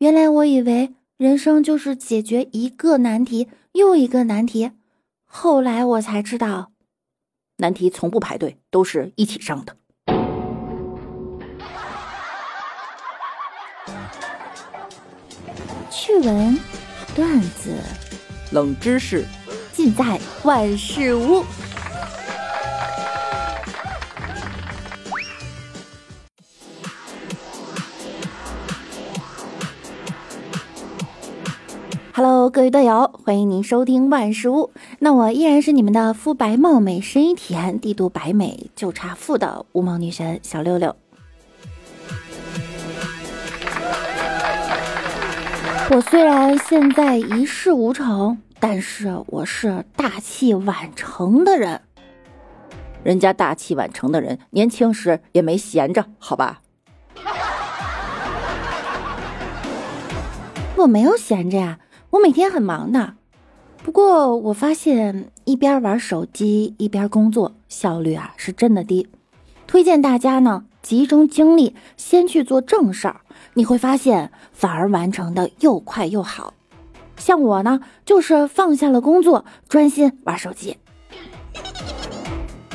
原来我以为人生就是解决一个难题又一个难题，后来我才知道，难题从不排队，都是一起上的。趣闻、段子、冷知识，尽在万事屋。Hello，各位队友，欢迎您收听万事屋。那我依然是你们的肤白貌美、声音甜、帝都白美就差富的无毛女神小六六。我虽然现在一事无成，但是我是大器晚成的人。人家大器晚成的人，年轻时也没闲着，好吧？我没有闲着呀。我每天很忙的，不过我发现一边玩手机一边工作效率啊是真的低。推荐大家呢集中精力先去做正事儿，你会发现反而完成的又快又好。像我呢就是放下了工作，专心玩手机。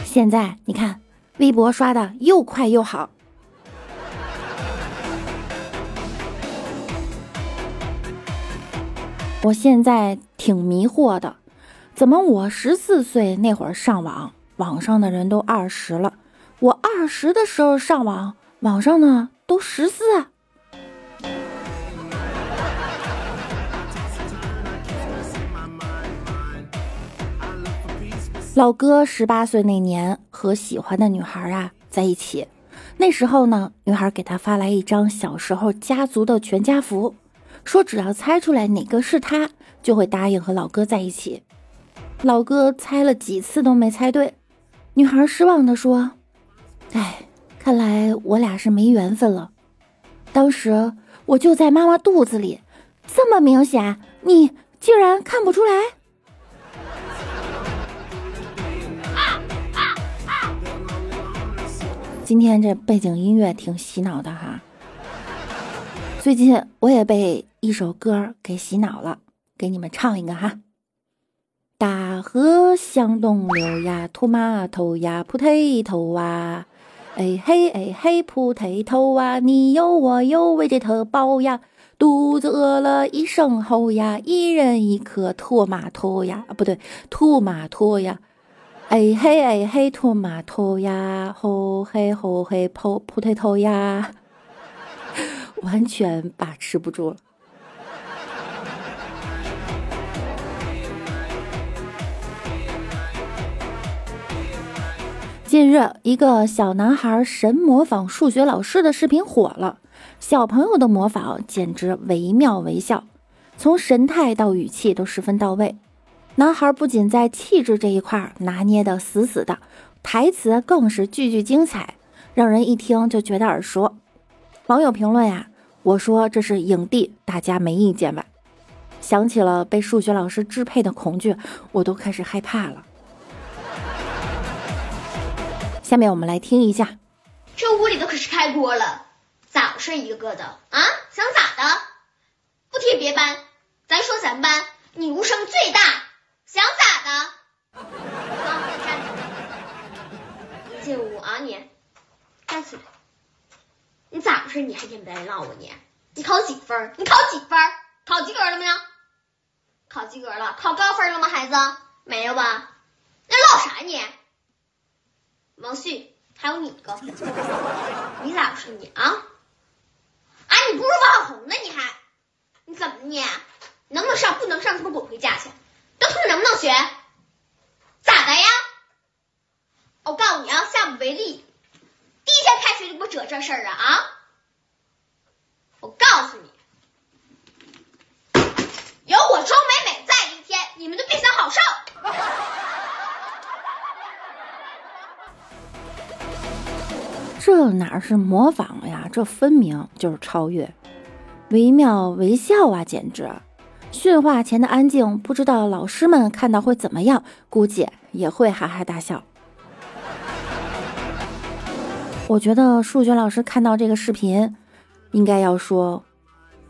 现在你看微博刷的又快又好。我现在挺迷惑的，怎么我十四岁那会儿上网，网上的人都二十了；我二十的时候上网，网上呢都十四。老哥十八岁那年和喜欢的女孩啊在一起，那时候呢，女孩给他发来一张小时候家族的全家福。说只要猜出来哪个是他，就会答应和老哥在一起。老哥猜了几次都没猜对，女孩失望的说：“哎，看来我俩是没缘分了。当时我就在妈妈肚子里，这么明显，你竟然看不出来。”今天这背景音乐挺洗脑的哈。最近我也被一首歌给洗脑了，给你们唱一个哈。大河向东流呀，土码头呀，葡萄头啊，哎嘿哎嘿，葡萄头啊，你有我有，为这特饱呀。肚子饿了一声吼呀，一人一颗土码头呀，啊不对，土码头呀，哎嘿哎嘿，土码头呀，吼嘿吼嘿，葡葡萄头呀。完全把持不住了。近日，一个小男孩神模仿数学老师的视频火了。小朋友的模仿简直惟妙惟肖，从神态到语气都十分到位。男孩不仅在气质这一块拿捏的死死的，台词更是句句精彩，让人一听就觉得耳熟。网友评论呀。我说这是影帝，大家没意见吧？想起了被数学老师支配的恐惧，我都开始害怕了。下面我们来听一下，这屋里头可是开锅了，咋回事？一个个的啊，想咋的？不提别班，咱说咱班，女巫声最大，想咋的？啊，站住！进屋啊你，站起来。你咋回事？你还天不带人唠我你？你考几分？你考几分？考及格了没有？考及格了？考高分了吗？孩子没有吧？那唠啥你？王旭，还有你个，你咋回事你啊？啊，你不是网红呢？你还你怎么你？能不能上？不能上，他妈滚回家去！都他妈能不能学？咋的呀？我告诉你啊，下不为例。第一天开学就给我惹这事儿啊啊！我告诉你，有我周美美在一天，你们就别想好受。这哪是模仿呀？这分明就是超越，惟妙惟肖啊！简直，训话前的安静，不知道老师们看到会怎么样，估计也会哈哈大笑。我觉得数学老师看到这个视频，应该要说：“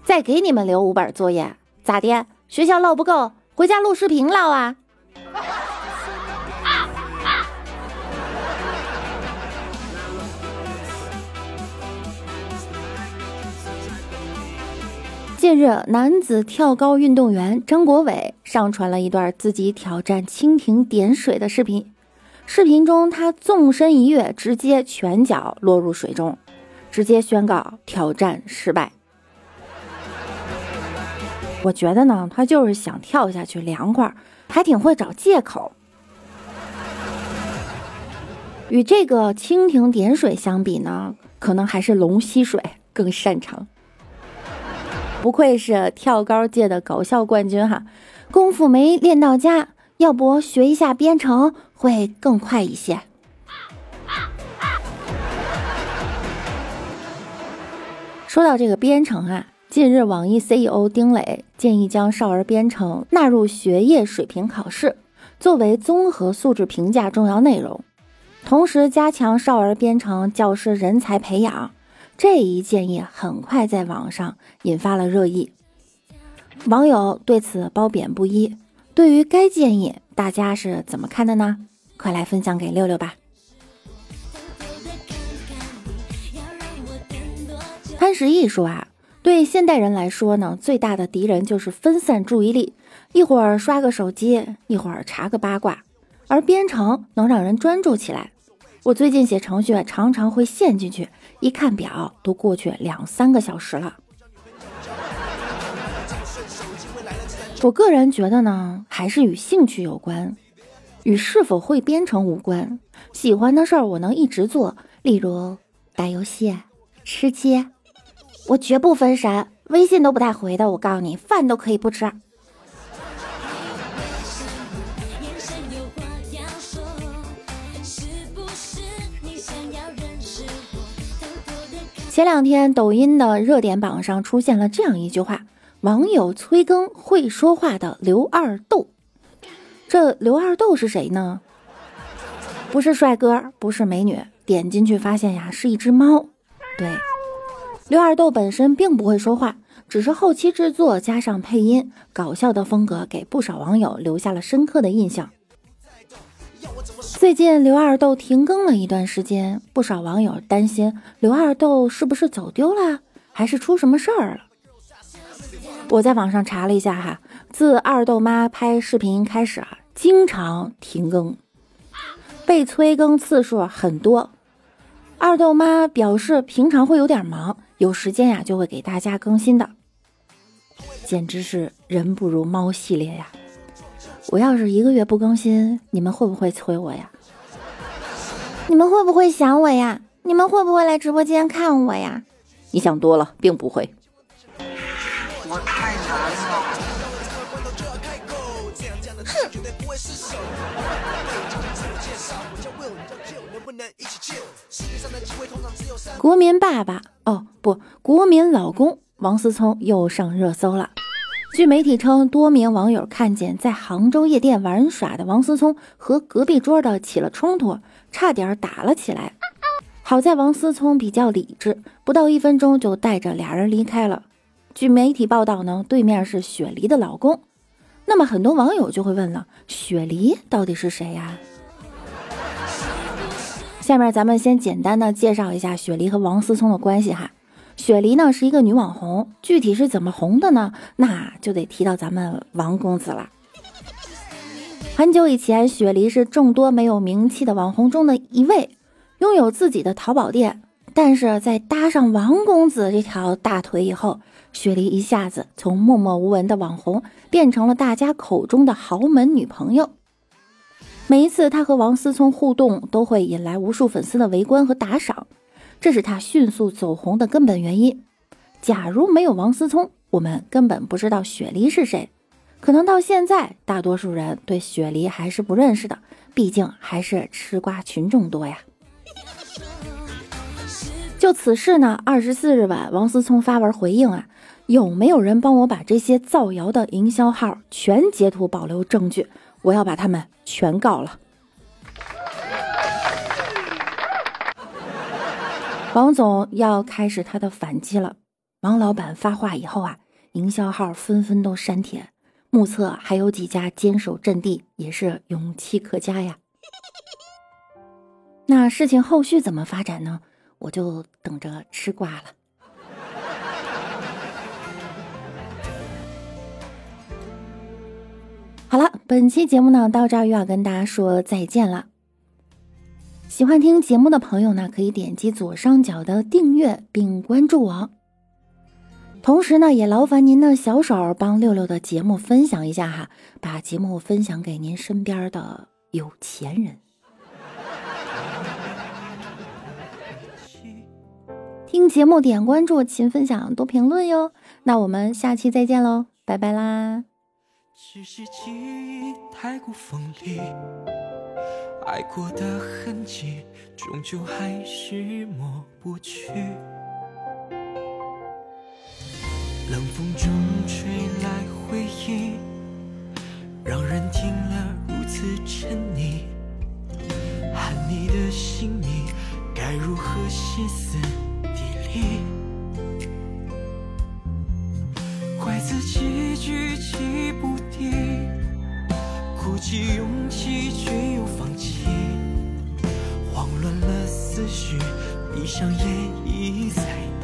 再给你们留五本作业，咋的？学校唠不够，回家录视频唠啊！近日，男子跳高运动员张国伟上传了一段自己挑战蜻蜓点水的视频。视频中，他纵身一跃，直接全脚落入水中，直接宣告挑战失败。我觉得呢，他就是想跳下去凉快，还挺会找借口。与这个蜻蜓点水相比呢，可能还是龙吸水更擅长。不愧是跳高界的搞笑冠军哈，功夫没练到家，要不学一下编程会更快一些。说到这个编程啊，近日网易 CEO 丁磊建议将少儿编程纳入学业水平考试，作为综合素质评价重要内容，同时加强少儿编程教师人才培养。这一建议很快在网上引发了热议，网友对此褒贬不一。对于该建议，大家是怎么看的呢？快来分享给六六吧。潘石屹说啊，对现代人来说呢，最大的敌人就是分散注意力，一会儿刷个手机，一会儿查个八卦，而编程能让人专注起来。我最近写程序常常会陷进去，一看表都过去两三个小时了。我个人觉得呢，还是与兴趣有关，与是否会编程无关。喜欢的事儿我能一直做，例如打游戏、吃鸡，我绝不分神，微信都不带回的。我告诉你，饭都可以不吃。前两天，抖音的热点榜上出现了这样一句话：“网友催更会说话的刘二豆。”这刘二豆是谁呢？不是帅哥，不是美女。点进去发现呀，是一只猫。对，刘二豆本身并不会说话，只是后期制作加上配音，搞笑的风格给不少网友留下了深刻的印象。最近刘二豆停更了一段时间，不少网友担心刘二豆是不是走丢了，还是出什么事儿了。我在网上查了一下哈，自二豆妈拍视频开始啊，经常停更，被催更次数很多。二豆妈表示平常会有点忙，有时间呀就会给大家更新的，简直是人不如猫系列呀。我要是一个月不更新，你们会不会催我呀？你们会不会想我呀？你们会不会来直播间看我呀？你想多了，并不会。我太难了。国民爸爸哦不，国民老公王思聪又上热搜了。据媒体称，多名网友看见在杭州夜店玩耍的王思聪和隔壁桌的起了冲突，差点打了起来。好在王思聪比较理智，不到一分钟就带着俩人离开了。据媒体报道呢，对面是雪梨的老公。那么很多网友就会问了：雪梨到底是谁呀？下面咱们先简单的介绍一下雪梨和王思聪的关系哈。雪梨呢是一个女网红，具体是怎么红的呢？那就得提到咱们王公子了。很久以前，雪梨是众多没有名气的网红中的一位，拥有自己的淘宝店。但是在搭上王公子这条大腿以后，雪梨一下子从默默无闻的网红变成了大家口中的豪门女朋友。每一次她和王思聪互动，都会引来无数粉丝的围观和打赏。这是他迅速走红的根本原因。假如没有王思聪，我们根本不知道雪梨是谁。可能到现在，大多数人对雪梨还是不认识的，毕竟还是吃瓜群众多呀。就此事呢，二十四日晚，王思聪发文回应啊，有没有人帮我把这些造谣的营销号全截图保留证据？我要把他们全告了。王总要开始他的反击了。王老板发话以后啊，营销号纷纷都删帖，目测还有几家坚守阵地，也是勇气可嘉呀。那事情后续怎么发展呢？我就等着吃瓜了。好了，本期节目呢到这儿又要跟大家说再见了。喜欢听节目的朋友呢，可以点击左上角的订阅并关注我。同时呢，也劳烦您的小手帮六六的节目分享一下哈，把节目分享给您身边的有钱人。听节目点关注，勤分享，多评论哟。那我们下期再见喽，拜拜啦。只是记忆太过锋利，爱过的痕迹终究还是抹不去。冷风中吹来回忆，让人听了如此沉溺。喊你的姓名，该如何歇斯底里？怪自己举棋不定，鼓起勇气却又放弃，乱了思绪，闭上眼一再。